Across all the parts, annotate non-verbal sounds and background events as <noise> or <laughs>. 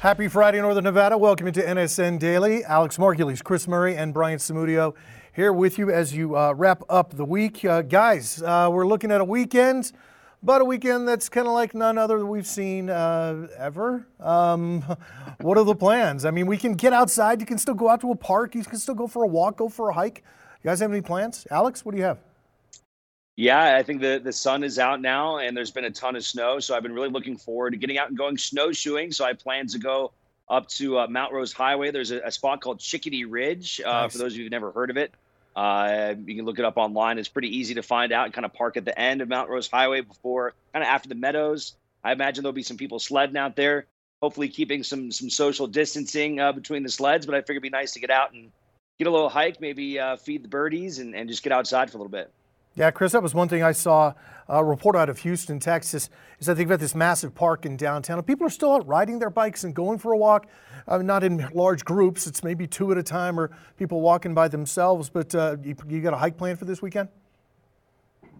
Happy Friday, Northern Nevada. Welcome to NSN Daily. Alex Margulies, Chris Murray, and Brian Samudio here with you as you uh, wrap up the week. Uh, guys, uh, we're looking at a weekend, but a weekend that's kind of like none other that we've seen uh, ever. Um, <laughs> what are the plans? I mean, we can get outside. You can still go out to a park. You can still go for a walk, go for a hike. You guys have any plans? Alex, what do you have? Yeah, I think the, the sun is out now and there's been a ton of snow. So I've been really looking forward to getting out and going snowshoeing. So I plan to go up to uh, Mount Rose Highway. There's a, a spot called Chickadee Ridge. Uh, nice. For those of you who've never heard of it, uh, you can look it up online. It's pretty easy to find out. And kind of park at the end of Mount Rose Highway before, kind of after the meadows. I imagine there'll be some people sledding out there. Hopefully, keeping some some social distancing uh, between the sleds. But I figure it'd be nice to get out and get a little hike, maybe uh, feed the birdies, and, and just get outside for a little bit. Yeah, Chris, that was one thing I saw a report out of Houston, Texas, is that they've got this massive park in downtown. And People are still out riding their bikes and going for a walk, uh, not in large groups. It's maybe two at a time or people walking by themselves. But uh, you, you got a hike plan for this weekend?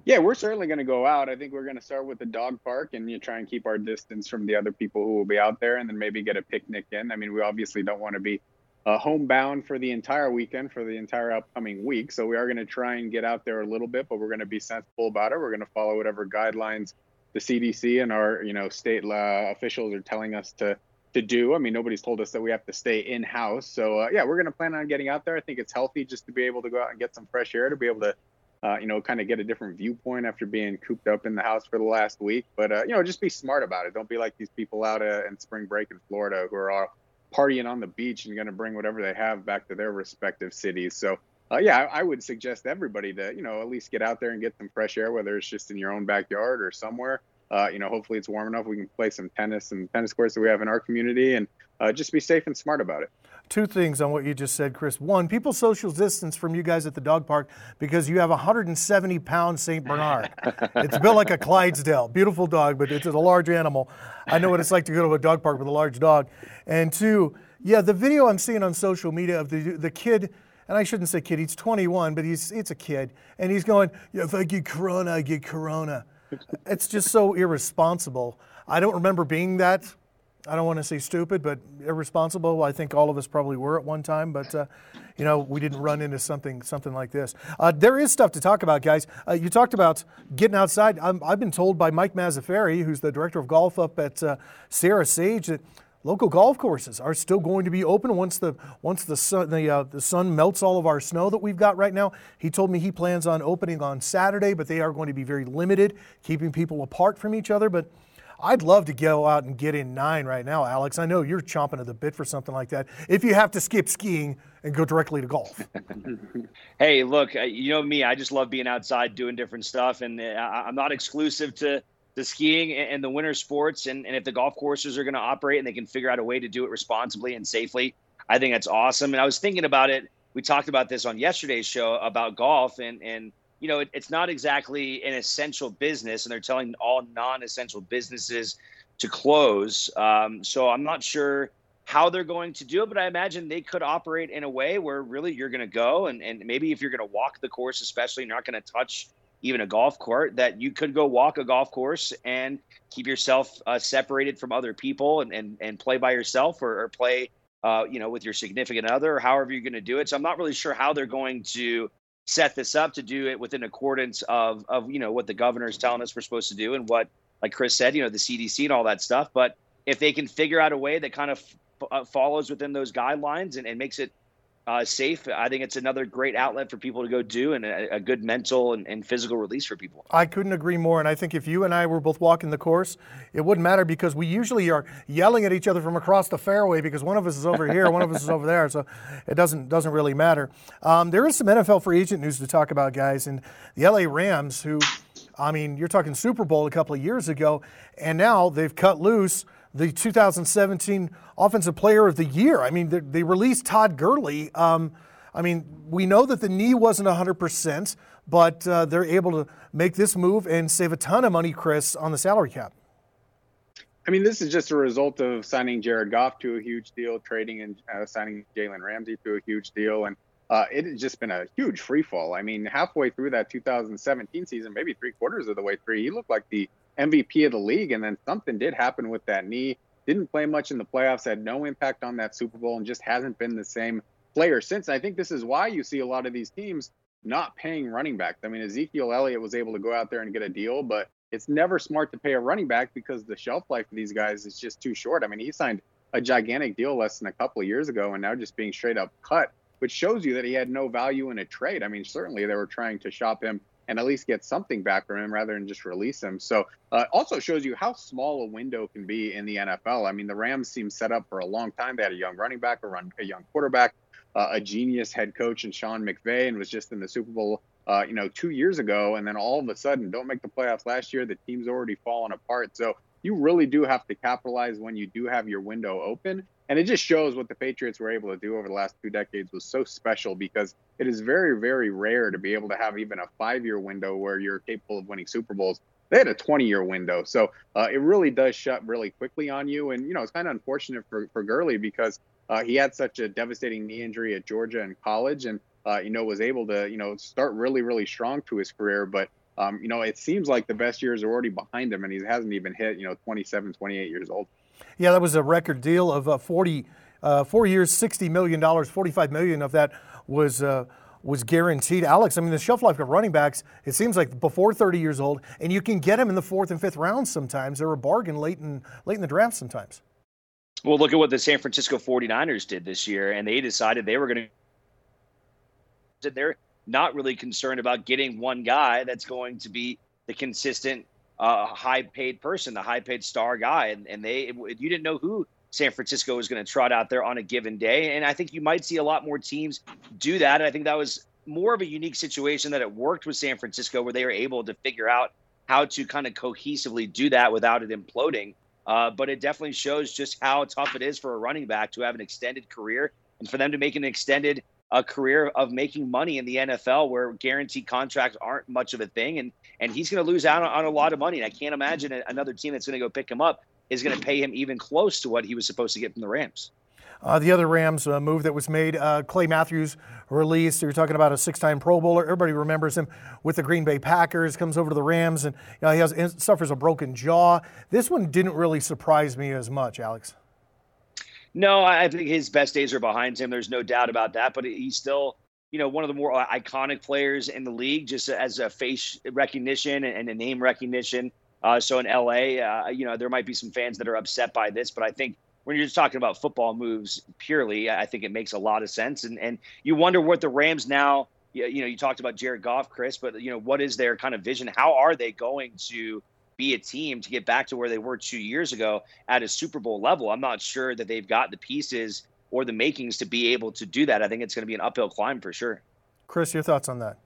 Yeah, we're certainly going to go out. I think we're going to start with the dog park and you try and keep our distance from the other people who will be out there and then maybe get a picnic in. I mean, we obviously don't want to be uh, homebound for the entire weekend, for the entire upcoming week. So we are going to try and get out there a little bit, but we're going to be sensible about it. We're going to follow whatever guidelines the CDC and our you know state uh, officials are telling us to to do. I mean, nobody's told us that we have to stay in house. So uh, yeah, we're going to plan on getting out there. I think it's healthy just to be able to go out and get some fresh air, to be able to. Uh, you know, kind of get a different viewpoint after being cooped up in the house for the last week. But uh, you know, just be smart about it. Don't be like these people out uh, in spring break in Florida who are all partying on the beach and going to bring whatever they have back to their respective cities. So, uh, yeah, I, I, would suggest everybody to, you know, at least get out there and get some fresh air, whether it's just in your own backyard or somewhere. Uh, you know, hopefully it's warm enough. We can play some tennis and tennis courts that we have in our community and uh, just be safe and smart about it. Two things on what you just said, Chris. One, people social distance from you guys at the dog park because you have a 170 pound St. Bernard. <laughs> it's built like a Clydesdale. Beautiful dog, but it's a large animal. I know what it's like to go to a dog park with a large dog. And two, yeah, the video I'm seeing on social media of the, the kid and I shouldn't say kid, he's 21, but he's it's a kid, and he's going, yeah, if I get corona, I get corona. It's just so irresponsible. I don't remember being that I don't want to say stupid, but irresponsible. I think all of us probably were at one time, but uh, you know we didn't run into something something like this. Uh, there is stuff to talk about, guys. Uh, you talked about getting outside. i have been told by Mike Mazzaferri, who's the director of golf up at uh, Sierra Sage, that local golf courses are still going to be open once the once the sun the, uh, the sun melts all of our snow that we've got right now. He told me he plans on opening on Saturday, but they are going to be very limited, keeping people apart from each other, but. I'd love to go out and get in nine right now, Alex. I know you're chomping at the bit for something like that. If you have to skip skiing and go directly to golf. <laughs> hey, look, uh, you know me. I just love being outside doing different stuff, and uh, I'm not exclusive to the skiing and the winter sports. And, and if the golf courses are going to operate and they can figure out a way to do it responsibly and safely, I think that's awesome. And I was thinking about it. We talked about this on yesterday's show about golf, and and you know, it, it's not exactly an essential business, and they're telling all non-essential businesses to close. Um, so I'm not sure how they're going to do it, but I imagine they could operate in a way where really you're going to go and, and maybe if you're going to walk the course, especially you're not going to touch even a golf court, that you could go walk a golf course and keep yourself uh, separated from other people and, and, and play by yourself or, or play, uh, you know, with your significant other or however you're going to do it. So I'm not really sure how they're going to set this up to do it within accordance of of you know what the governor is telling us we're supposed to do and what like Chris said, you know the CDC and all that stuff. But if they can figure out a way that kind of f- uh, follows within those guidelines and, and makes it uh, safe. I think it's another great outlet for people to go do and a, a good mental and, and, physical release for people. I couldn't agree more. And I think if you and I were both walking the course, it wouldn't matter because we usually are yelling at each other from across the fairway because one of us is over here, one of us is over there. So it doesn't doesn't really matter. Um, there is some NFL free agent news to talk about, guys. And the LA Rams, who, I mean, you're talking Super Bowl a couple of years ago, and now they've cut loose the 2017 Offensive Player of the Year. I mean, they, they released Todd Gurley. Um, I mean, we know that the knee wasn't 100%, but uh, they're able to make this move and save a ton of money, Chris, on the salary cap. I mean, this is just a result of signing Jared Goff to a huge deal, trading and uh, signing Jalen Ramsey to a huge deal, and uh, it has just been a huge free fall. I mean, halfway through that 2017 season, maybe three quarters of the way through, he looked like the MVP of the league, and then something did happen with that knee. didn't play much in the playoffs, had no impact on that Super Bowl, and just hasn't been the same player since. I think this is why you see a lot of these teams not paying running backs. I mean, Ezekiel Elliott was able to go out there and get a deal, but it's never smart to pay a running back because the shelf life of these guys is just too short. I mean, he signed a gigantic deal less than a couple of years ago and now just being straight up cut, which shows you that he had no value in a trade. I mean, certainly they were trying to shop him and at least get something back from him rather than just release him. So uh, also shows you how small a window can be in the NFL. I mean, the Rams seem set up for a long time. They had a young running back, a run, a young quarterback, uh, a genius head coach in Sean McVay, and was just in the Super Bowl, uh, you know, two years ago. And then all of a sudden, don't make the playoffs last year. The team's already fallen apart. So you really do have to capitalize when you do have your window open. And it just shows what the Patriots were able to do over the last two decades was so special because it is very, very rare to be able to have even a five year window where you're capable of winning Super Bowls. They had a 20 year window. So uh, it really does shut really quickly on you. And, you know, it's kind of unfortunate for, for Gurley because uh, he had such a devastating knee injury at Georgia in college and, uh, you know, was able to, you know, start really, really strong to his career. But, um, you know, it seems like the best years are already behind him and he hasn't even hit, you know, 27, 28 years old. Yeah, that was a record deal of uh, 40, uh, four years, $60 million, 45 million of that was, uh, was guaranteed. Alex, I mean, the shelf life of running backs, it seems like before 30 years old, and you can get them in the fourth and fifth rounds sometimes. They're a bargain late in, late in the draft sometimes. Well, look at what the San Francisco 49ers did this year, and they decided they were going to. They're not really concerned about getting one guy that's going to be the consistent uh, high paid person, the high paid star guy. And, and they, you didn't know who San Francisco was going to trot out there on a given day. And I think you might see a lot more teams do that. And I think that was more of a unique situation that it worked with San Francisco where they were able to figure out how to kind of cohesively do that without it imploding. Uh, but it definitely shows just how tough it is for a running back to have an extended career and for them to make an extended a career of making money in the NFL where guaranteed contracts aren't much of a thing. And, and he's going to lose out on, a lot of money. And I can't imagine another team that's going to go pick him up is going to pay him even close to what he was supposed to get from the Rams. Uh, the other Rams uh, move that was made, uh, Clay Matthews released. You're talking about a six-time Pro Bowler. Everybody remembers him with the Green Bay Packers. Comes over to the Rams, and you know, he has suffers a broken jaw. This one didn't really surprise me as much, Alex. No, I think his best days are behind him. There's no doubt about that. But he's still, you know, one of the more iconic players in the league, just as a face recognition and a name recognition. Uh, so in LA, uh, you know, there might be some fans that are upset by this, but I think when you're just talking about football moves purely, I think it makes a lot of sense. And and you wonder what the Rams now. You know, you talked about Jared Goff, Chris, but you know, what is their kind of vision? How are they going to be a team to get back to where they were two years ago at a Super Bowl level. I'm not sure that they've got the pieces or the makings to be able to do that. I think it's going to be an uphill climb for sure. Chris, your thoughts on that?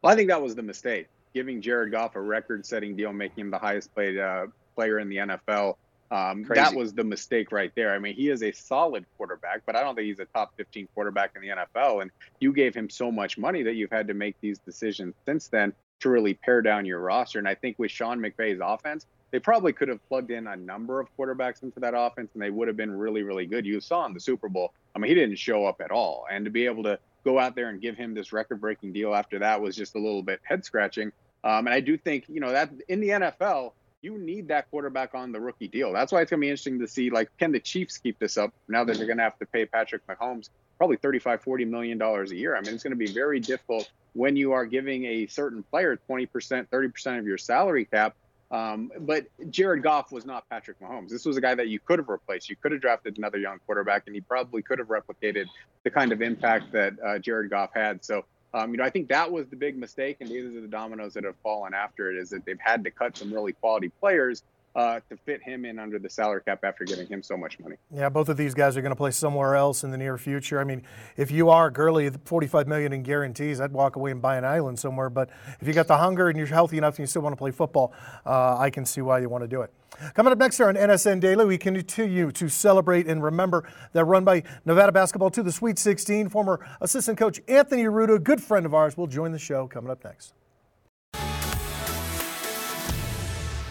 Well, I think that was the mistake, giving Jared Goff a record-setting deal, making him the highest paid uh, player in the NFL. Um, that was the mistake right there. I mean, he is a solid quarterback, but I don't think he's a top 15 quarterback in the NFL. And you gave him so much money that you've had to make these decisions since then to really pare down your roster. And I think with Sean McVay's offense, they probably could have plugged in a number of quarterbacks into that offense and they would have been really, really good. You saw in the Super Bowl, I mean, he didn't show up at all. And to be able to go out there and give him this record breaking deal after that was just a little bit head scratching. Um, and I do think, you know, that in the NFL, you need that quarterback on the rookie deal. That's why it's going to be interesting to see, like, can the Chiefs keep this up now that they're going to have to pay Patrick Mahomes probably 35, 40 million dollars a year? I mean, it's going to be very difficult when you are giving a certain player 20%, 30% of your salary cap. Um, but Jared Goff was not Patrick Mahomes. This was a guy that you could have replaced. You could have drafted another young quarterback, and he probably could have replicated the kind of impact that uh, Jared Goff had. So, um, you know, I think that was the big mistake, and these are the dominoes that have fallen after it. Is that they've had to cut some really quality players uh, to fit him in under the salary cap after giving him so much money. Yeah, both of these guys are going to play somewhere else in the near future. I mean, if you are Gurley, 45 million in guarantees, I'd walk away and buy an island somewhere. But if you got the hunger and you're healthy enough and you still want to play football, uh, I can see why you want to do it. Coming up next here on NSN Daily, we continue to celebrate and remember that run by Nevada basketball to the Sweet 16. Former assistant coach Anthony Arruda, a good friend of ours, will join the show coming up next.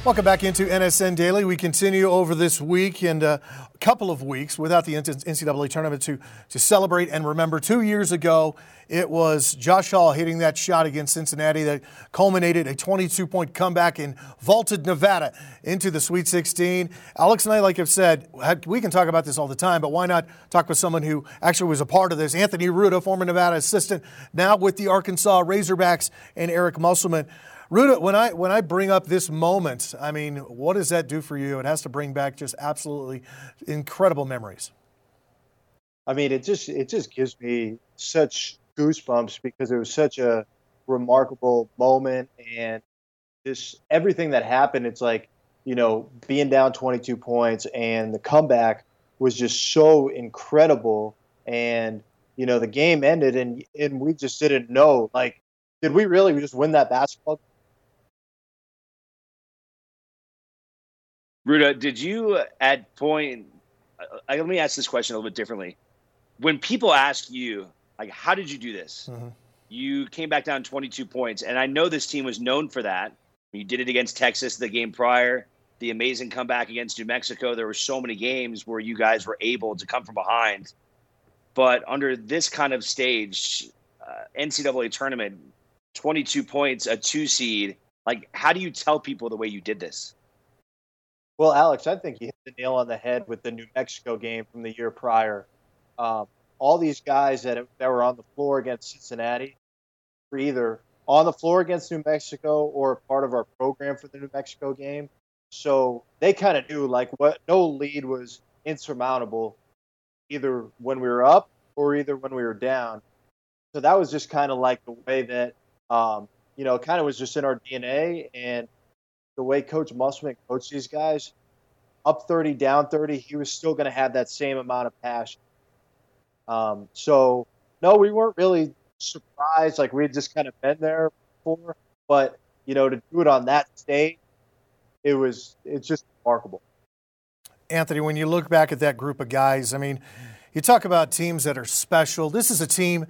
Welcome back into NSN Daily. We continue over this week and a couple of weeks without the NCAA tournament to, to celebrate and remember. Two years ago, it was Josh Hall hitting that shot against Cincinnati that culminated a 22 point comeback and vaulted Nevada into the Sweet 16. Alex and I, like I've said, we can talk about this all the time, but why not talk with someone who actually was a part of this? Anthony Ruda, former Nevada assistant, now with the Arkansas Razorbacks, and Eric Musselman. Ruda, when I when I bring up this moment, I mean, what does that do for you? It has to bring back just absolutely incredible memories. I mean, it just it just gives me such goosebumps because it was such a remarkable moment and just everything that happened. It's like you know being down 22 points and the comeback was just so incredible and you know the game ended and and we just didn't know like did we really just win that basketball Ruda, did you at point? Uh, let me ask this question a little bit differently. When people ask you, like, how did you do this? Mm-hmm. You came back down 22 points, and I know this team was known for that. You did it against Texas the game prior, the amazing comeback against New Mexico. There were so many games where you guys were able to come from behind. But under this kind of stage, uh, NCAA tournament, 22 points, a two seed, like, how do you tell people the way you did this? Well, Alex, I think you hit the nail on the head with the New Mexico game from the year prior. Um, all these guys that, that were on the floor against Cincinnati were either on the floor against New Mexico or part of our program for the New Mexico game. So they kind of knew like what no lead was insurmountable either when we were up or either when we were down. So that was just kind of like the way that um, you know, kind of was just in our DNA and the way Coach Musselman coached these guys, up 30, down 30, he was still going to have that same amount of passion. Um, so, no, we weren't really surprised. Like, we had just kind of been there before. But, you know, to do it on that stage, it was, it's just remarkable. Anthony, when you look back at that group of guys, I mean, you talk about teams that are special. This is a team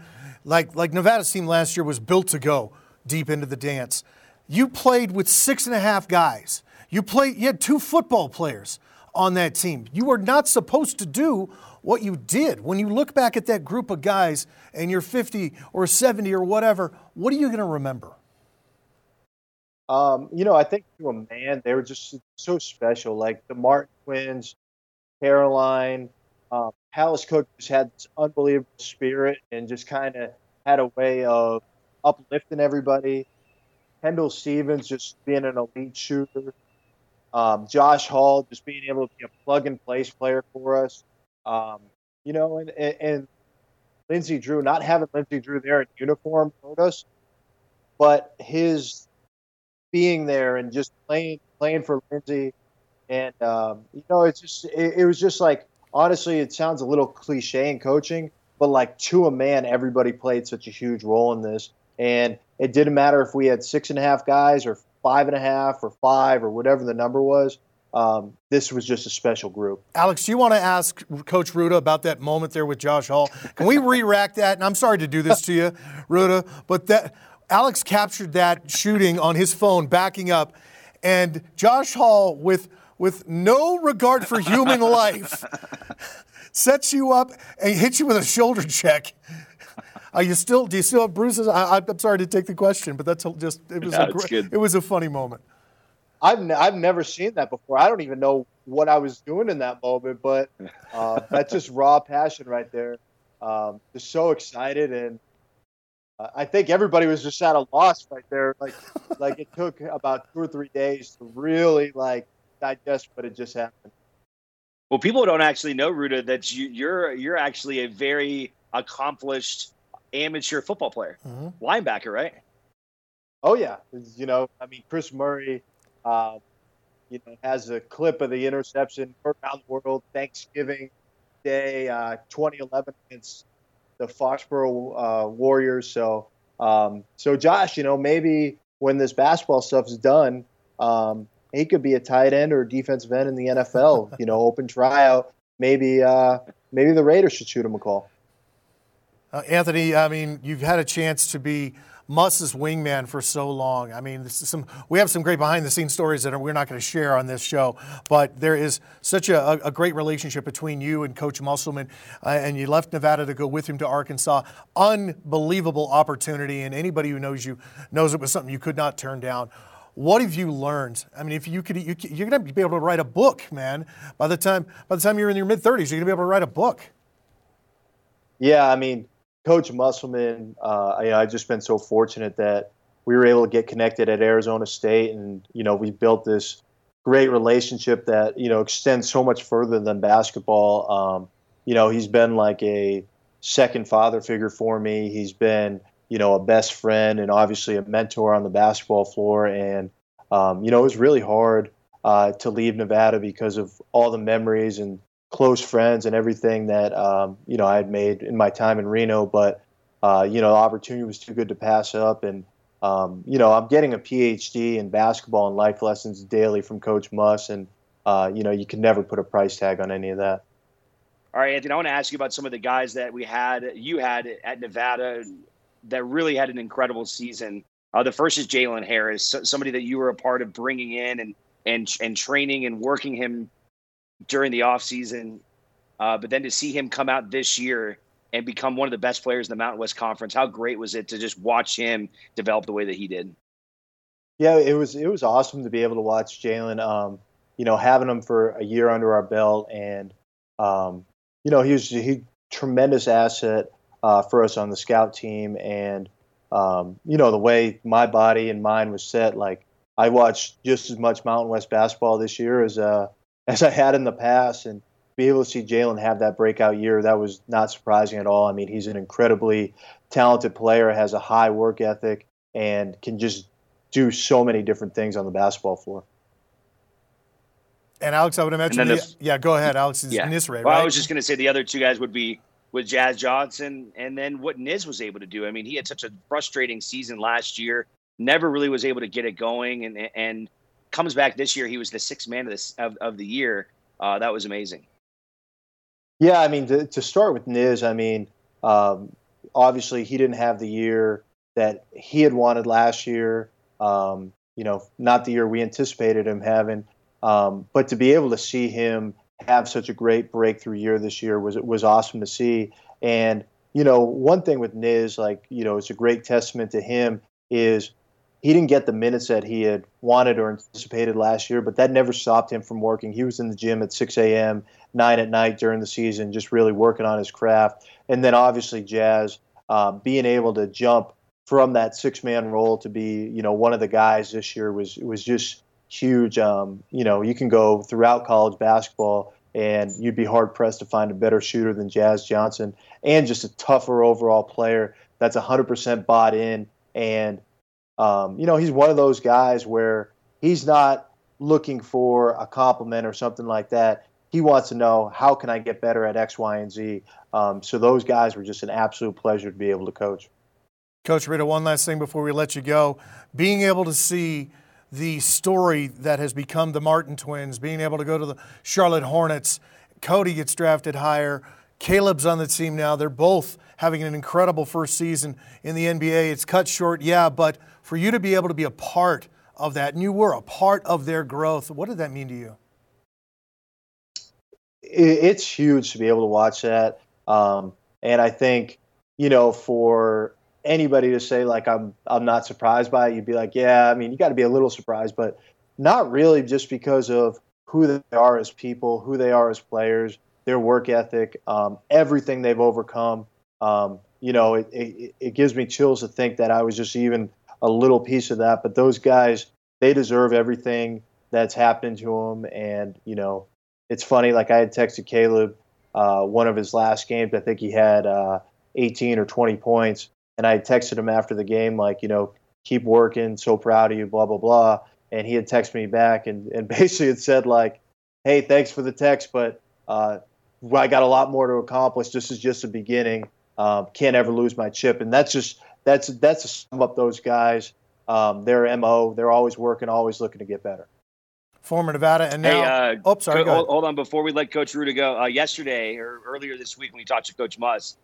like like Nevada's team last year was built to go deep into the dance. You played with six and a half guys. You played. You had two football players on that team. You were not supposed to do what you did. When you look back at that group of guys and you're 50 or 70 or whatever, what are you going to remember? Um, you know, I think to a man, they were just so special. Like the Martin twins, Caroline, um, Hallice Cooke just had this unbelievable spirit and just kind of had a way of uplifting everybody. Kendall Stephens just being an elite shooter. Um, Josh Hall just being able to be a plug and place player for us. Um, you know, and, and, and Lindsey Drew, not having Lindsey Drew there in uniform hurt us, but his being there and just playing playing for Lindsey, and um, you know, it's just it, it was just like honestly, it sounds a little cliche in coaching, but like to a man, everybody played such a huge role in this, and it didn't matter if we had six and a half guys or five and a half or five or whatever the number was. Um, this was just a special group. Alex, do you want to ask Coach Ruda about that moment there with Josh Hall? Can we re-rack that? And I'm sorry to do this to you, Ruda, but that Alex captured that shooting on his phone, backing up, and Josh Hall with with no regard for human life <laughs> sets you up and hits you with a shoulder check are you still? Do you still have bruises? I, am sorry to take the question, but that's just it was yeah, a, it was a funny moment. I've n- I've never seen that before. I don't even know what I was doing in that moment, but uh, <laughs> that's just raw passion right there. Um, just so excited, and uh, I think everybody was just at a loss right there. Like <laughs> like it took about two or three days to really like digest what had just happened. Well, people don't actually know, Ruda, that you, you're you're actually a very accomplished amateur football player, mm-hmm. linebacker, right? Oh yeah, you know, I mean, Chris Murray, uh, you know, has a clip of the interception around the world Thanksgiving Day, uh, 2011 against the Foxborough uh, Warriors. So, um, so Josh, you know, maybe when this basketball stuff is done, um, he could be a tight end or a defensive end in the NFL. you know, open tryout. Maybe, uh, maybe the Raiders should shoot him a call. Uh, Anthony, I mean, you've had a chance to be Muss's wingman for so long. I mean, some we have some great behind the scenes stories that we're not going to share on this show, but there is such a, a great relationship between you and Coach Musselman, uh, and you left Nevada to go with him to Arkansas. Unbelievable opportunity, and anybody who knows you knows it was something you could not turn down. What have you learned? I mean, if you could, you, you're going to be able to write a book, man. By the time by the time you're in your mid 30s, you're going to be able to write a book. Yeah, I mean, Coach Musselman, uh, I, I've just been so fortunate that we were able to get connected at Arizona State, and you know we built this great relationship that you know extends so much further than basketball. Um, you know, he's been like a second father figure for me. He's been you know a best friend and obviously a mentor on the basketball floor. And um, you know, it was really hard uh, to leave Nevada because of all the memories and close friends and everything that um, you know I had made in my time in Reno. But uh, you know, the opportunity was too good to pass up, and um, you know, I'm getting a PhD in basketball and life lessons daily from Coach Muss, and uh, you know, you can never put a price tag on any of that. All right, Anthony, I want to ask you about some of the guys that we had, you had at Nevada, that really had an incredible season. Uh, the first is Jalen Harris, somebody that you were a part of bringing in and and and training and working him during the offseason. Uh, but then to see him come out this year and become one of the best players in the Mountain West Conference, how great was it to just watch him develop the way that he did? Yeah, it was it was awesome to be able to watch Jalen. Um, you know, having him for a year under our belt, and um, you know, he was he tremendous asset uh, for us on the scout team, and um, you know, the way my body and mind was set, like I watched just as much Mountain West basketball this year as uh, as I had in the past, and be able to see Jalen have that breakout year, that was not surprising at all. I mean, he's an incredibly talented player, has a high work ethic, and can just do so many different things on the basketball floor. And Alex, I would imagine. The, yeah, go ahead, Alex. Is yeah. Nisre, right? Well, I was just going to say the other two guys would be with Jazz Johnson, and then what Niz was able to do. I mean, he had such a frustrating season last year. Never really was able to get it going, and and comes back this year. He was the sixth man of, this, of, of the year. Uh, that was amazing. Yeah, I mean, to, to start with Niz, I mean, um, obviously he didn't have the year that he had wanted last year. Um, you know, not the year we anticipated him having. Um, but to be able to see him have such a great breakthrough year this year was was awesome to see. And you know, one thing with Niz, like you know, it's a great testament to him is he didn't get the minutes that he had wanted or anticipated last year, but that never stopped him from working. He was in the gym at 6 a.m., 9 at night during the season, just really working on his craft. And then obviously Jazz uh, being able to jump from that six-man role to be, you know, one of the guys this year was was just huge. Um, you know, you can go throughout college basketball and you'd be hard pressed to find a better shooter than Jazz Johnson, and just a tougher overall player that's 100% bought in and um, you know, he's one of those guys where he's not looking for a compliment or something like that. He wants to know how can I get better at X, Y, and Z. Um, so those guys were just an absolute pleasure to be able to coach. Coach Ruda, one last thing before we let you go. Being able to see the story that has become the Martin twins, being able to go to the Charlotte Hornets, Cody gets drafted higher. Caleb's on the team now. They're both having an incredible first season in the NBA. It's cut short, yeah, but for you to be able to be a part of that, and you were a part of their growth, what did that mean to you? It's huge to be able to watch that. Um, and I think, you know, for anybody to say like I'm I'm not surprised by it, you'd be like, yeah, I mean, you got to be a little surprised, but not really just because of who they are as people, who they are as players, their work ethic, um, everything they've overcome. Um, you know, it, it, it, gives me chills to think that I was just even a little piece of that. But those guys, they deserve everything that's happened to them. And, you know, it's funny, like I had texted Caleb uh, one of his last games. I think he had uh, 18 or 20 points. And I texted him after the game, like, you know, keep working, so proud of you, blah, blah, blah. And he had texted me back and, and <laughs> basically had said, like, hey, thanks for the text, but uh, I got a lot more to accomplish. This is just a beginning. Um, can't ever lose my chip, and that's just that's that's to sum up those guys. Um, their mo, they're always working, always looking to get better. Former Nevada, and now. Hey, uh, oh, sorry. Co- hold, on, before we let Coach Ruda go. Uh, yesterday or earlier this week, when we talked to Coach Muss,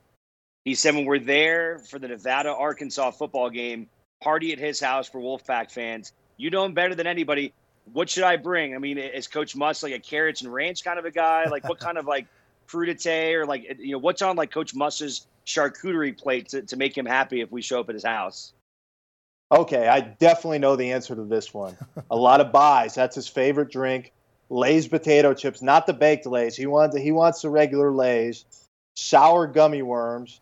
He said when we're there for the Nevada Arkansas football game, party at his house for Wolfpack fans. You know him better than anybody. What should I bring? I mean, is Coach Muss like a carrots and ranch kind of a guy? Like what kind of like crudité or like you know what's on like Coach Muss's charcuterie plate to, to make him happy if we show up at his house? Okay, I definitely know the answer to this one. a lot of buys. That's his favorite drink. Lay's potato chips, not the baked Lay's. He wants he wants the regular Lay's. Sour gummy worms,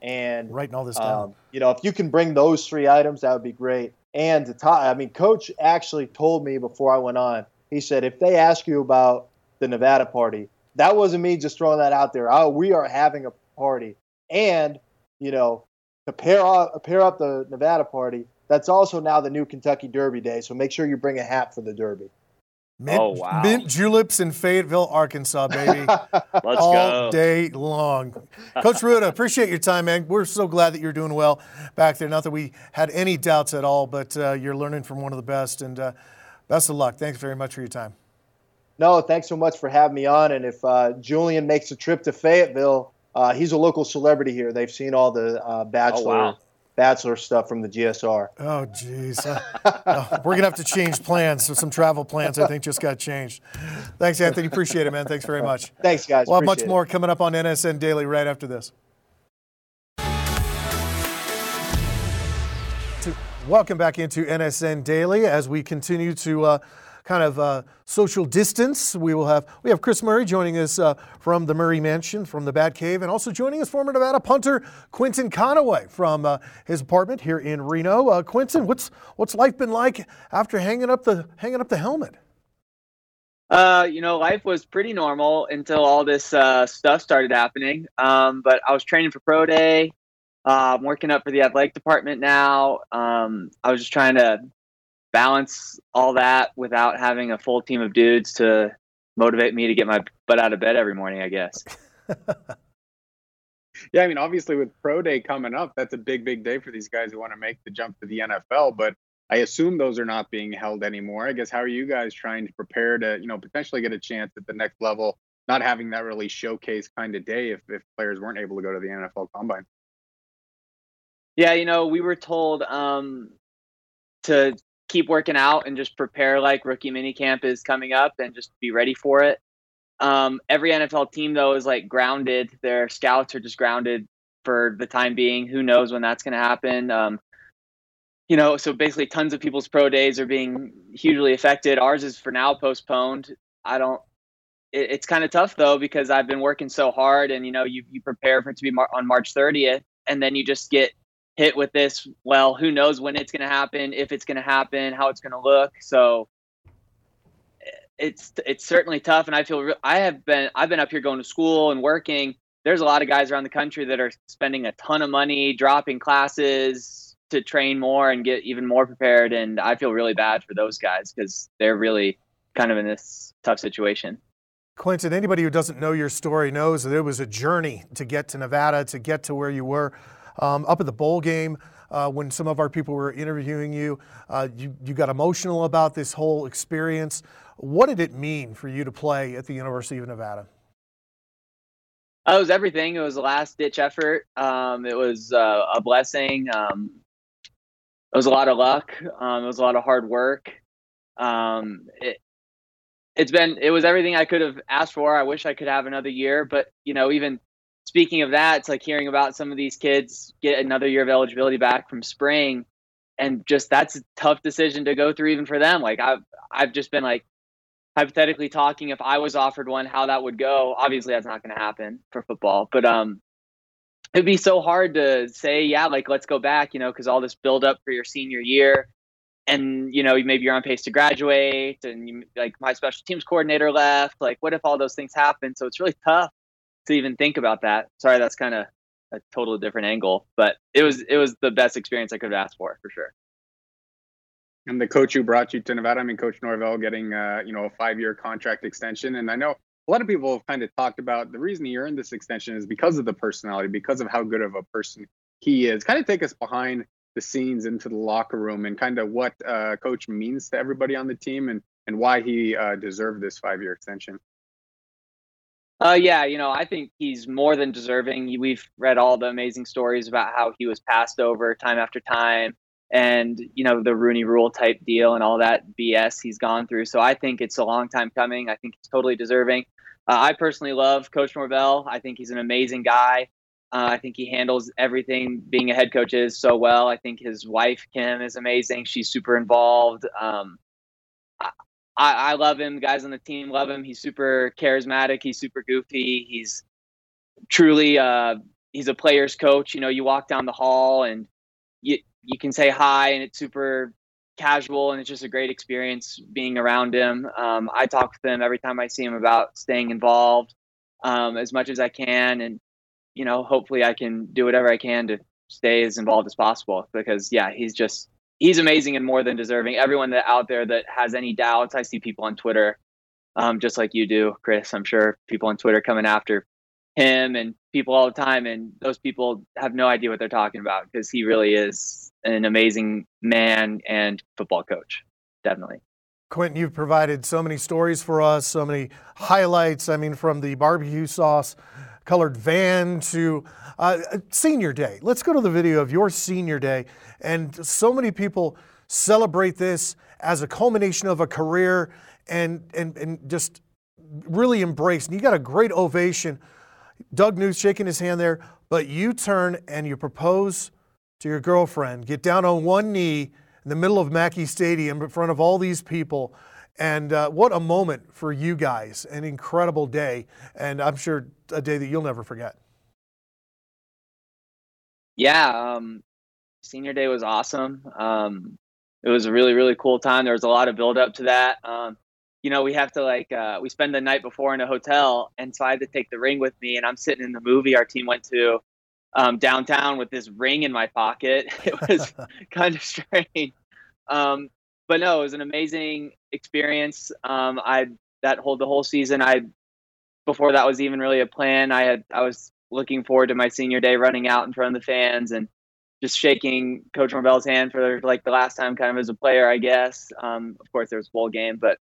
and writing all this down. Um, you know, if you can bring those three items, that would be great. And to top, I mean, Coach actually told me before I went on. He said if they ask you about the Nevada party, that wasn't me just throwing that out there. Oh, we are having a party, and you know, to pair up pair up the Nevada party. That's also now the new Kentucky Derby day. So make sure you bring a hat for the Derby. Mint, oh wow! Mint juleps in Fayetteville, Arkansas, baby. <laughs> Let's All go. day long. Coach Ruda, appreciate your time, man. We're so glad that you're doing well back there. Not that we had any doubts at all, but uh, you're learning from one of the best. And uh, best of luck. Thanks very much for your time. No, thanks so much for having me on. And if uh, Julian makes a trip to Fayetteville, uh, he's a local celebrity here. They've seen all the uh, Bachelor. Oh, wow bachelor stuff from the GSR. Oh, geez. Uh, uh, we're going to have to change plans. So some travel plans, I think, just got changed. Thanks, Anthony. Appreciate it, man. Thanks very much. Thanks, guys. We'll have much it. more coming up on NSN Daily right after this. Welcome back into NSN Daily as we continue to. Uh, kind of uh, social distance. We will have we have Chris Murray joining us uh, from the Murray Mansion, from the Bat Cave, and also joining us former Nevada punter Quinton Conaway from uh, his apartment here in Reno. Uh, Quinton, what's what's life been like after hanging up the hanging up the helmet? Uh, you know, life was pretty normal until all this uh, stuff started happening. Um, but I was training for pro day. Uh, I'm working up for the athletic department now. Um, I was just trying to balance all that without having a full team of dudes to motivate me to get my butt out of bed every morning, I guess. <laughs> yeah, I mean, obviously with pro day coming up, that's a big, big day for these guys who want to make the jump to the NFL. But I assume those are not being held anymore. I guess how are you guys trying to prepare to, you know, potentially get a chance at the next level, not having that really showcase kind of day if, if players weren't able to go to the NFL combine? Yeah, you know, we were told um, to keep working out and just prepare like rookie minicamp is coming up and just be ready for it. Um, every NFL team though is like grounded. Their scouts are just grounded for the time being. Who knows when that's going to happen? Um, you know, so basically, tons of people's pro days are being hugely affected. Ours is for now postponed. I don't. It, it's kind of tough though because I've been working so hard, and you know, you you prepare for it to be mar- on March 30th, and then you just get hit with this well who knows when it's going to happen if it's going to happen how it's going to look. So it's it's certainly tough and i feel re- i have been i've been up here going to school and working. There's a lot of guys around the country that are spending a ton of money dropping classes to train more and get even more prepared and i feel really bad for those guys because they're really kind of in this tough situation. Quinton, anybody who doesn't know your story knows that it was a journey to get to Nevada, to get to where you were um, up at the bowl game. Uh, when some of our people were interviewing you, uh, you, you got emotional about this whole experience. What did it mean for you to play at the University of Nevada? Uh, it was everything. It was a last ditch effort. Um, it was uh, a blessing. Um, it was a lot of luck. Um, it was a lot of hard work. Um, it, it's been it was everything I could have asked for. I wish I could have another year, but you know, even speaking of that, it's like hearing about some of these kids get another year of eligibility back from spring, and just that's a tough decision to go through even for them. Like I've I've just been like hypothetically talking if I was offered one, how that would go. Obviously, that's not going to happen for football, but um, it'd be so hard to say, yeah, like let's go back, you know, because all this build up for your senior year. And you know maybe you're on pace to graduate, and you, like my special teams coordinator left. Like, what if all those things happen? So it's really tough to even think about that. Sorry, that's kind of a totally different angle, but it was it was the best experience I could have asked for for sure. And the coach who brought you to Nevada, I mean, Coach Norvell, getting uh, you know a five-year contract extension, and I know a lot of people have kind of talked about the reason he earned this extension is because of the personality, because of how good of a person he is. Kind of take us behind the scenes into the locker room and kind of what uh, Coach means to everybody on the team and and why he uh, deserved this five-year extension. Uh, yeah, you know, I think he's more than deserving. We've read all the amazing stories about how he was passed over time after time and, you know, the Rooney rule type deal and all that BS he's gone through. So I think it's a long time coming. I think he's totally deserving. Uh, I personally love Coach Norvell. I think he's an amazing guy. Uh, I think he handles everything being a head coach is so well. I think his wife, Kim, is amazing. She's super involved. Um, I, I love him. Guys on the team love him. He's super charismatic. He's super goofy. He's truly uh, he's a player's coach. You know, you walk down the hall and you you can say hi, and it's super casual, and it's just a great experience being around him. Um, I talk with him every time I see him about staying involved um, as much as I can, and you know, hopefully, I can do whatever I can to stay as involved as possible. Because yeah, he's just he's amazing and more than deserving. Everyone that out there that has any doubts, I see people on Twitter, um, just like you do, Chris. I'm sure people on Twitter coming after him and people all the time, and those people have no idea what they're talking about because he really is an amazing man and football coach. Definitely. Quinton, you've provided so many stories for us, so many highlights. I mean, from the barbecue sauce colored van to uh, senior day. Let's go to the video of your senior day. And so many people celebrate this as a culmination of a career and, and, and just really embrace. And you got a great ovation. Doug Knuth shaking his hand there, but you turn and you propose to your girlfriend, get down on one knee in the middle of Mackey Stadium in front of all these people. And uh, what a moment for you guys, an incredible day. And I'm sure a day that you'll never forget. Yeah, um, senior day was awesome. Um, it was a really, really cool time. There was a lot of build up to that. Um, you know, we have to like, uh, we spend the night before in a hotel. And so I had to take the ring with me. And I'm sitting in the movie our team went to um, downtown with this ring in my pocket. <laughs> It was <laughs> kind of strange. Um, but no, it was an amazing experience. Um, I that whole the whole season. I before that was even really a plan. I had I was looking forward to my senior day, running out in front of the fans and just shaking Coach Norvell's hand for like the last time, kind of as a player, I guess. Um, of course, there was a bowl game, but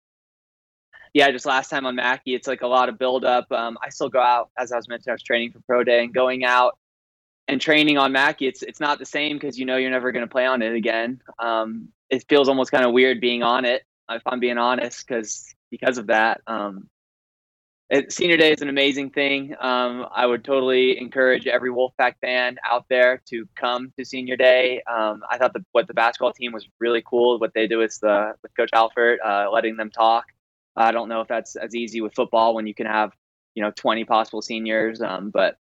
yeah, just last time on Mackey, it's like a lot of build up. Um, I still go out, as I was mentioning, I was training for pro day and going out and training on Mackey. It's it's not the same because you know you're never going to play on it again. Um, it feels almost kind of weird being on it, if I'm being honest, because because of that. Um, it, senior day is an amazing thing. Um, I would totally encourage every Wolfpack fan out there to come to senior day. Um, I thought the, what the basketball team was really cool. What they do is the with Coach Alford, uh, letting them talk. I don't know if that's as easy with football when you can have you know 20 possible seniors, um, but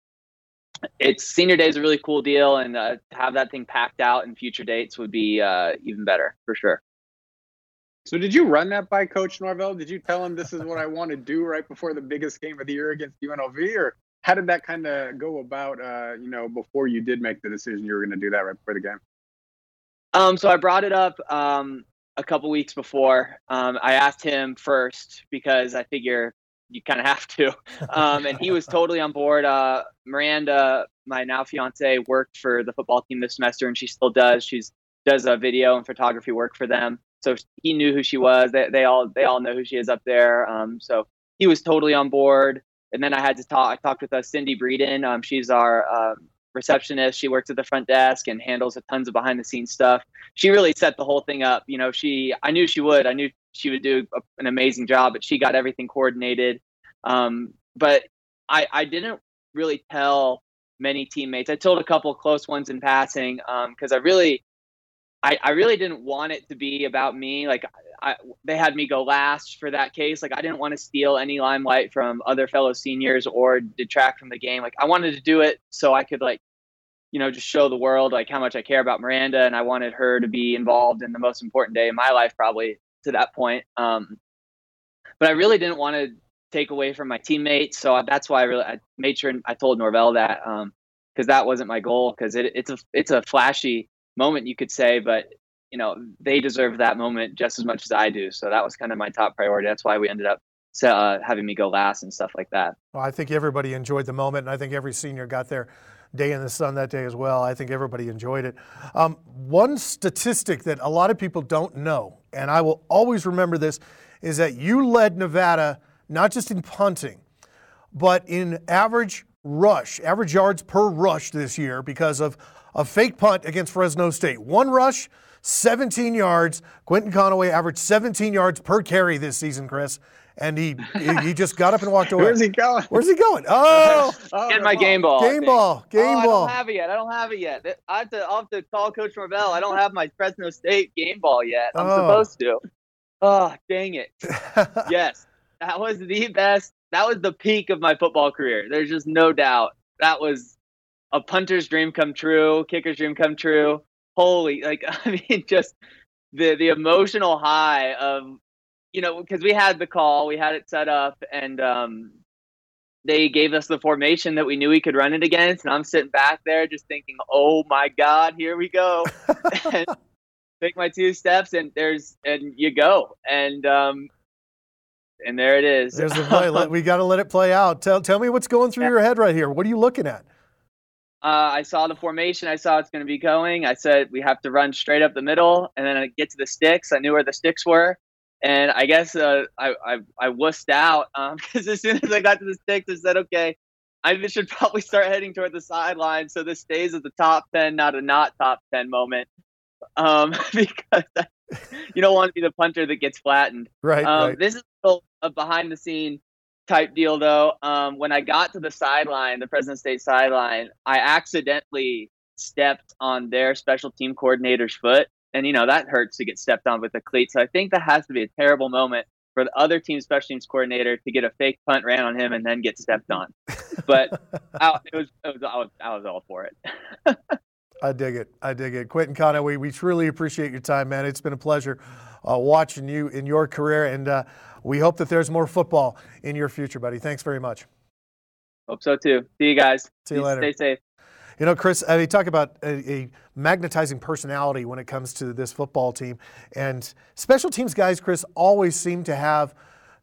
it's senior day is a really cool deal, and uh, to have that thing packed out in future dates would be uh, even better for sure. So, did you run that by Coach Norvell? Did you tell him this is what I want to do right before the biggest game of the year against UNLV, or how did that kind of go about? Uh, you know, before you did make the decision you were going to do that right before the game. Um, so I brought it up um, a couple weeks before. Um, I asked him first because I figure you kind of have to. Um, and he was totally on board. Uh, Miranda, my now fiance, worked for the football team this semester, and she still does. She's does a video and photography work for them. So he knew who she was. They, they all they all know who she is up there. Um, so he was totally on board. And then I had to talk. I talked with uh, Cindy Breeden. Um, she's our uh, receptionist. She works at the front desk and handles a tons of behind the scenes stuff. She really set the whole thing up. You know, she I knew she would. I knew she would do a, an amazing job, but she got everything coordinated. Um, but I, I didn't really tell many teammates. I told a couple close ones in passing because um, I really, I, I really didn't want it to be about me. Like I, they had me go last for that case. Like I didn't want to steal any limelight from other fellow seniors or detract from the game. Like I wanted to do it so I could like, you know, just show the world like how much I care about Miranda, and I wanted her to be involved in the most important day in my life, probably to that point. Um, but I really didn't want to take away from my teammates. So that's why I really I made sure I told Norvell that because um, that wasn't my goal. Because it, it's a it's a flashy moment you could say, but you know they deserve that moment just as much as I do. So that was kind of my top priority. That's why we ended up uh, having me go last and stuff like that. Well, I think everybody enjoyed the moment, and I think every senior got their day in the sun that day as well. I think everybody enjoyed it. Um, one statistic that a lot of people don't know, and I will always remember this, is that you led Nevada not just in punting, but in average rush, average yards per rush this year because of a fake punt against Fresno State. One rush, 17 yards. Quinton Conaway averaged 17 yards per carry this season, Chris. And he he just got up and walked <laughs> away. Where's he going? Where's he going? <laughs> Oh, Oh, Get my game ball. game ball, oh, game oh, I don't have it yet. I don't have it yet. I have to, I'll have to call Coach Marvell. I don't have my Fresno State game ball yet. I'm Oh. supposed to. Oh, dang it. <laughs> yes, that was the best. That was the peak of my football career. There's just no doubt. That was a punter's dream come true, kicker's dream come true. Holy, like I mean, just the the emotional high of, you know, because we had the call, we had it set up, and um, they gave us the formation that we knew we could run it against, and I'm sitting back there just thinking, "Oh my God, here we go!" <laughs> and take my two steps, and there's and you go, and um, and there it is. There's the play. Let- <laughs> we got to let it play out. Tell, tell me what's going through Yeah. your head right here. What are you looking at? Uh, I saw the formation. I saw it's going to be going. I said we have to run straight up the middle, and then I get to the sticks. I knew where the sticks were, and I guess uh, I, I I wussed out <laughs> because as soon as I got to the sticks, I said, okay, I <laughs> should probably start heading toward the sideline so this stays at the top ten, not a not top ten moment, um, <laughs> because you don't want to be the punter that gets flattened. Right, Um, right. This is a a behind the scene type deal, though. Um, when I got to the sideline, the Fresno State sideline, I accidentally stepped on their special team coordinator's foot. And, you know, that hurts to get stepped on with a cleat. So I think that has to be a terrible moment for the other team special teams coordinator to get a fake punt ran on him and then get stepped on. But <laughs> I, it was, it was, I, was, I was all for it. <laughs> I dig it. I dig it. Quinton Conaway, we we truly appreciate your time, man. It's been a pleasure uh, watching you in your career, and uh, we hope that there's more football in your future, buddy. Thanks very much. Hope so, too. See you guys. See you later. Stay safe. You know, Chris, uh, you talk about a, a magnetizing personality when it comes to this football team. And special teams guys, Chris, always seem to have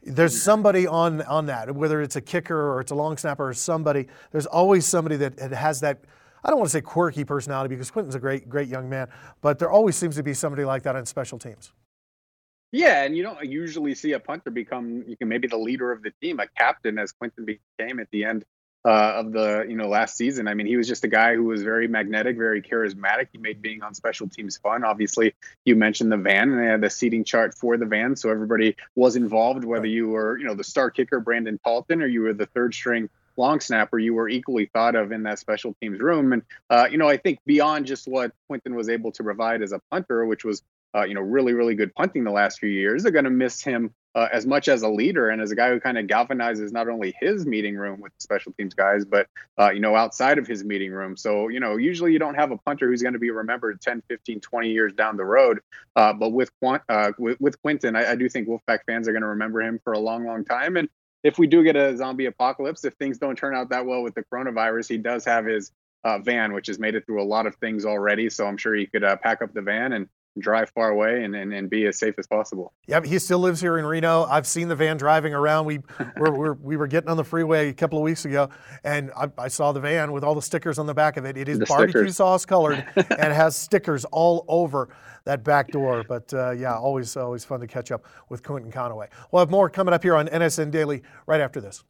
there's somebody on on that, whether it's a kicker or it's a long snapper or somebody, there's always somebody that has that I don't want to say quirky personality because Quinton's a great, great young man, but there always seems to be somebody like that on special teams. Yeah, and you don't usually see a punter become you can maybe the leader of the team, a captain, as Quinton became at the end uh, of the you know last season. I mean, he was just a guy who was very magnetic, very charismatic. He made being on special teams fun. Obviously, you mentioned the van, and they had the seating chart for the van, so everybody was involved. Whether you were you know the star kicker Brandon Talton or you were the third string long snapper, you were equally thought of in that special teams room. And uh, you know, I think beyond just what Quinton was able to provide as a punter, which was uh, you know, really, really good punting the last few years. They're going to miss him uh, as much as a leader and as a guy who kind of galvanizes not only his meeting room with special teams guys, but, uh, you know, outside of his meeting room. So, you know, usually you don't have a punter who's going to be remembered 10, 15, 20 years down the road. Uh, but with, Quant, uh, with, with Quinton, I, I do think Wolfpack fans are going to remember him for a long, long time. And if we do get a zombie apocalypse, if things don't turn out that well with the coronavirus, he does have his uh, van, which has made it through a lot of things already. So I'm sure he could uh, pack up the van and drive far away and, and, and be as safe as possible. Yep, he still lives here in Reno. I've seen the van driving around. We <laughs> were, we're, we were getting on the freeway a couple of weeks ago, and I, I saw the van with all the stickers on the back of it. It is The barbecue stickers. sauce colored <laughs> and has stickers all over that back door. But uh, yeah, always always fun to catch up with Quinton Conaway. We'll have more coming up here on NSN Daily right after this.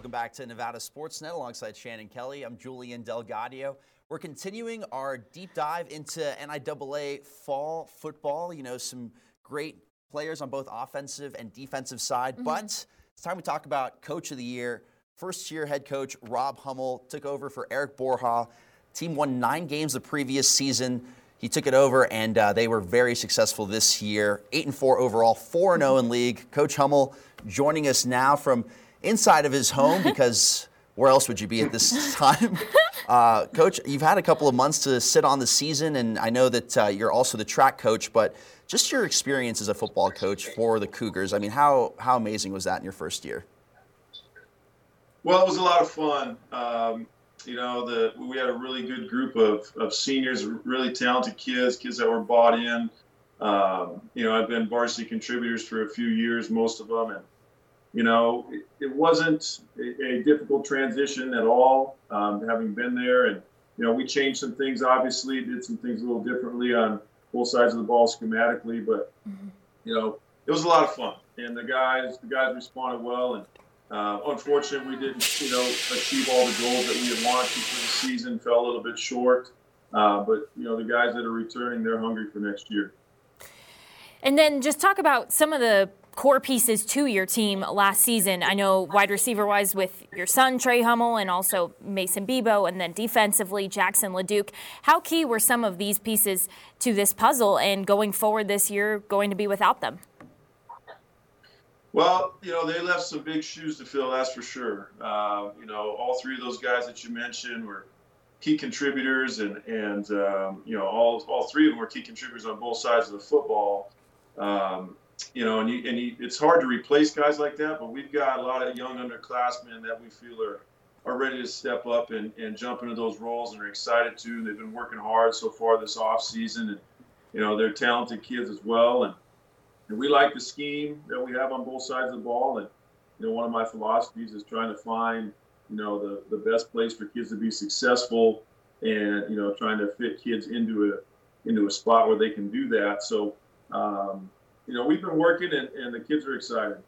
Welcome back to Nevada Sportsnet alongside Shannon Kelly. I'm Julian Del Gaudio. We're continuing our deep dive into NIAA fall football. You know, some great players on both offensive and defensive side. But it's time we talk about Coach of the Year. First year head coach Rob Hummel took over for Eric Borja. Team won nine games the previous season. He took it over, and uh, they were very successful this year. Eight and four overall, four and zero in league. Coach Hummel joining us now from inside of his home because where else would you be at this <laughs> time? Uh, coach, you've had a couple of months to sit on the season, and I know that uh, you're also the track coach, but just your experience as a football coach for the Cougars. I mean, how how amazing was that in your first year? Well, it was a lot of fun. Um, you know, the we had a really good group of, of seniors, really talented kids, kids that were bought in. Um, you know, I've been varsity contributors for a few years, most of them, and you know, it, it wasn't a, a difficult transition at all. Um, having been there, and you know, we changed some things. Obviously, did some things a little differently on both sides of the ball schematically, but you know, it was a lot of fun, and the guys the guys responded well. And uh, unfortunately, we didn't you know achieve all the goals that we had wanted to for the season. Fell a little bit short, uh, but you know the guys that are returning, they're hungry for next year. And then just talk about some of the core pieces to your team last season. I know wide receiver wise with your son, Trey Hummel, and also Mason Bebo, and then defensively, Jackson LeDuc. How key were some of these pieces to this puzzle and going forward this year going to be without them? Well, you know, they left some big shoes to fill, that's for sure. Uh, you know, all three of those guys that you mentioned were key contributors, and, and um, you know, all, all three of them were key contributors on both sides of the football. Um, you know, and, you, and you, it's hard to replace guys like that, but we've got a lot of young underclassmen that we feel are, are ready to step up and, and jump into those roles and are excited to. They've been working hard so far this off season, and you know they're talented kids as well. And, and we like the scheme that we have on both sides of the ball. And you know, one of my philosophies is trying to find you know the the best place for kids to be successful, and you know trying to fit kids into a into a spot where they can do that. So. Um, you know, we've been working and, and the kids are excited.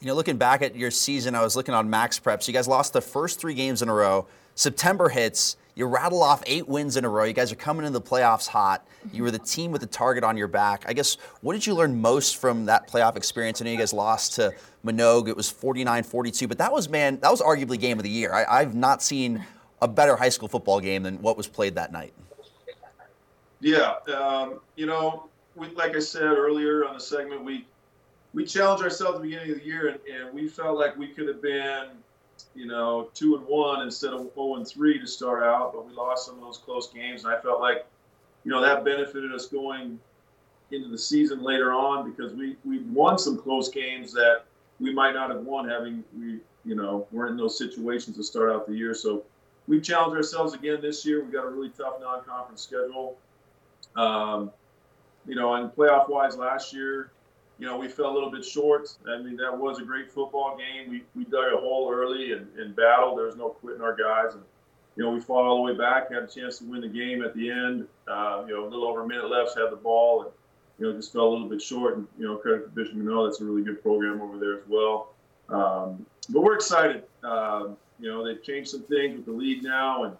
You know, looking back at your season, I was looking on Max Preps. You guys lost the first three games in a row. September hits. You rattle off eight wins in a row. You guys are coming into the playoffs hot. You were the team with the target on your back. I guess, what did you learn most from that playoff experience? I know you guys lost to Manogue. It was 49 42, but that was, man, that was arguably game of the year. I, I've not seen a better high school football game than what was played that night. Yeah. Um, you know, we, like I said earlier on the segment, we we challenged ourselves at the beginning of the year, and, and we felt like we could have been, you know, two and one instead of zero and three to start out. But we lost some of those close games, and I felt like, you know, that benefited us going into the season later on because we we won some close games that we might not have won having we you know weren't in those situations to start out the year. So we challenged ourselves again this year. We got a really tough non-conference schedule. Um, you know, and playoff wise last year, you know, we fell a little bit short. I mean, that was a great football game. We, we dug a hole early and, and battled. There was no quitting our guys. And, you know, we fought all the way back, had a chance to win the game at the end. Uh, you know, a little over a minute left, had the ball, and, you know, just fell a little bit short. And, you know, credit to Bishop Manogue. That's a really good program over there as well. Um, but we're excited. Um, you know, they've changed some things with the league now. And,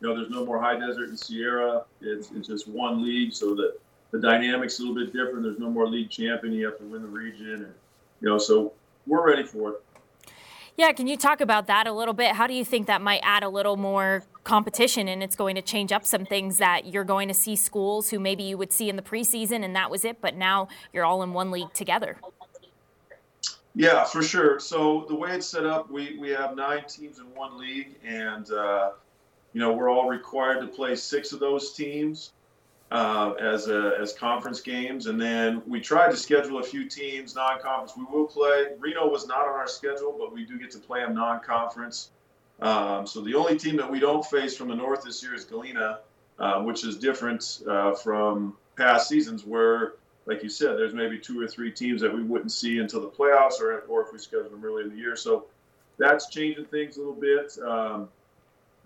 you know, there's no more high desert and Sierra. It's, it's just one league, so that the dynamics a little bit different. There's no more league champion. You have to win the region, and you know, so we're ready for it. Yeah, can you talk about that a little bit? How do you think that might add a little more competition and it's going to change up some things that you're going to see schools who maybe you would see in the preseason and that was it, but now you're all in one league together? Yeah, for sure. So the way it's set up, we, we have nine teams in one league, and uh, you know we're all required to play six of those teams uh, as a, as conference games, and then we tried to schedule a few teams non-conference. We will play. Reno was not on our schedule, but we do get to play them non-conference. Um, so the only team that we don't face from the north this year is Galena, uh, which is different uh, from past seasons where, like you said, there's maybe two or three teams that we wouldn't see until the playoffs or, or if we schedule them early in the year. So that's changing things a little bit. Um,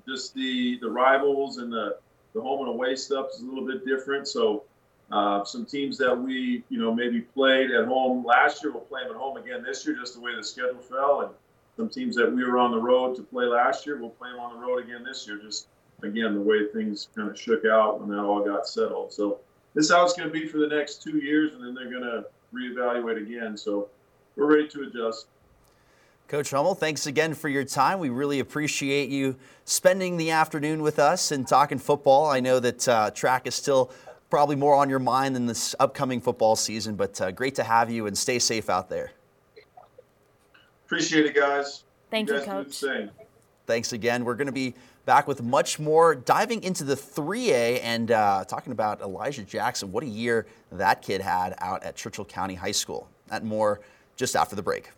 just the the rivals and the the home and away stuff is a little bit different. So uh, some teams that we, you know, maybe played at home last year, we'll play them at home again this year, just the way the schedule fell. And some teams that we were on the road to play last year, we'll play them on the road again this year. Just again, the way things kind of shook out when that all got settled. So this is how it's going to be for the next two years, and then they're going to reevaluate again. So we're ready to adjust. Coach Hummel, thanks again for your time. We really appreciate you spending the afternoon with us and talking football. I know that uh, track is still probably more on your mind than this upcoming football season, but uh, great to have you and stay safe out there. Appreciate it, guys. Thank you, you Coach. Thanks again. We're going to be back with much more, diving into the 3A and uh, talking about Elijah Jackson. What a year that kid had out at Churchill County High School. That more just after the break.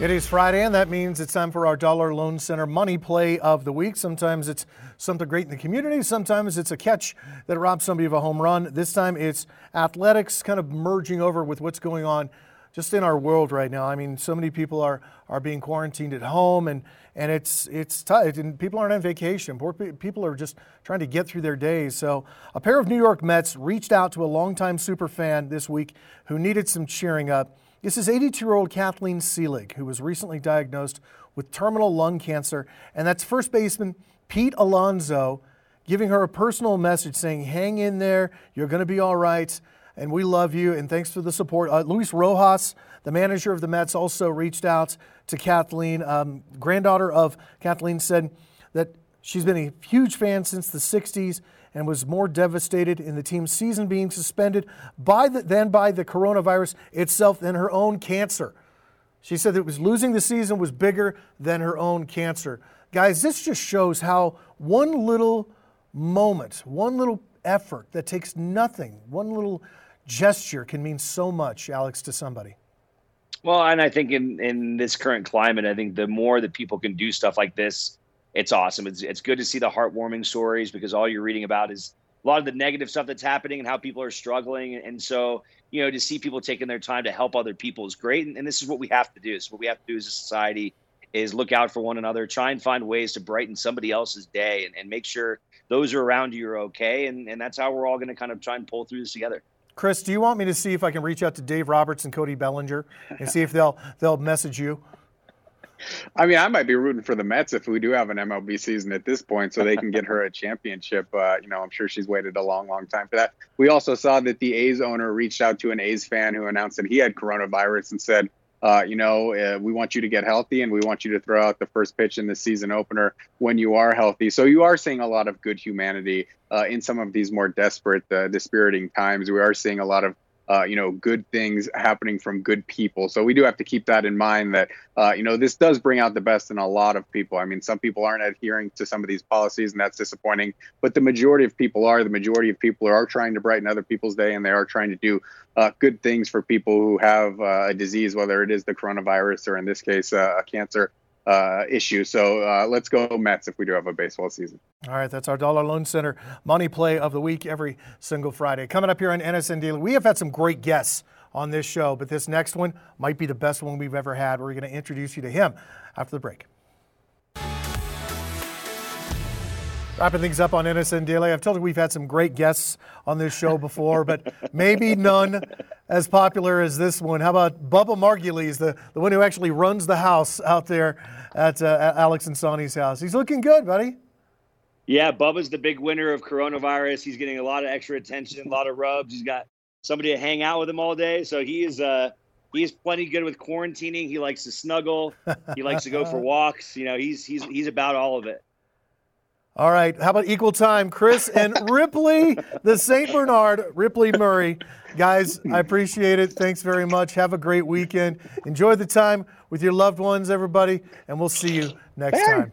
It is Friday, and that means it's time for our Dollar Loan Center money play of the week. Sometimes it's something great in the community, sometimes it's a catch that robs somebody of a home run. This time it's athletics kind of merging over with what's going on just in our world right now. I mean, so many people are, are being quarantined at home, and, and it's it's tough. And people aren't on vacation. Poor people are just trying to get through their days. So a pair of New York Mets reached out to a longtime super fan this week who needed some cheering up. This is 82-year-old Kathleen Selig, who was recently diagnosed with terminal lung cancer, and that's first baseman Pete Alonso giving her a personal message saying, "Hang in there. You're going to be all right." and we love you, and thanks for the support. Uh, Luis Rojas, the manager of the Mets, also reached out to Kathleen. Um, granddaughter of Kathleen said that she's been a huge fan since the 60s and was more devastated in the team's season being suspended by the, than by the coronavirus itself than her own cancer. She said that was losing the season was bigger than her own cancer. Guys, this just shows how one little moment, one little effort that takes nothing, one little gesture can mean so much, Alex, to somebody. Well, and I think in in this current climate, I think the more that people can do stuff like this, it's awesome. It's it's good to see the heartwarming stories because all you're reading about is a lot of the negative stuff that's happening and how people are struggling. And so, you know, to see people taking their time to help other people is great. And, and this is what we have to do. So what we have to do as a society is look out for one another, try and find ways to brighten somebody else's day and, and make sure those around you are okay. And, and that's how we're all going to kind of try and pull through this together. Chris, do you want me to see if I can reach out to Dave Roberts and Cody Bellinger and see if they'll they'll message you? I mean, I might be rooting for the Mets if we do have an MLB season at this point, so they can get her a championship. <laughs> Uh, you know, I'm sure she's waited a long, long time for that. We also saw that the A's owner reached out to an A's fan who announced that he had coronavirus and said, uh, you know, uh, we want you to get healthy and we want you to throw out the first pitch in the season opener when you are healthy. So you are seeing a lot of good humanity uh, in some of these more desperate, uh, dispiriting times. We are seeing a lot of uh, you know, good things happening from good people. So we do have to keep that in mind that, uh, you know, this does bring out the best in a lot of people. I mean, some people aren't adhering to some of these policies, and that's disappointing. But the majority of people are. The majority of people are trying to brighten other people's day, and they are trying to do uh, good things for people who have uh, a disease, whether it is the coronavirus or, in this case, uh, a cancer uh, issue. So uh, let's go Mets if we do have a baseball season. All right, that's our Dollar Loan Center money play of the week every single Friday. Coming up here on NSN Daily, we have had some great guests on this show, but this next one might be the best one we've ever had. We're going to introduce you to him after the break. Wrapping things up on NSN Daily. I've told you we've had some great guests on this show before, but <laughs> maybe none as popular as this one. How about Bubba Margulies, the, the one who actually runs the house out there at, uh, at Alex and Sonny's house? He's looking good, buddy. Yeah, Bubba's the big winner of coronavirus. He's getting a lot of extra attention, a lot of rubs. He's got somebody to hang out with him all day. So he is uh, he's plenty good with quarantining. He likes to snuggle. He likes to go for <laughs> walks. You know, he's he's he's about all of it. All right. How about equal time? Chris and <laughs> Ripley, the St. Bernard, Ripley Murray. Guys, I <laughs> appreciate it. Thanks very much. Have a great weekend. Enjoy the time with your loved ones, everybody, and we'll see you next time.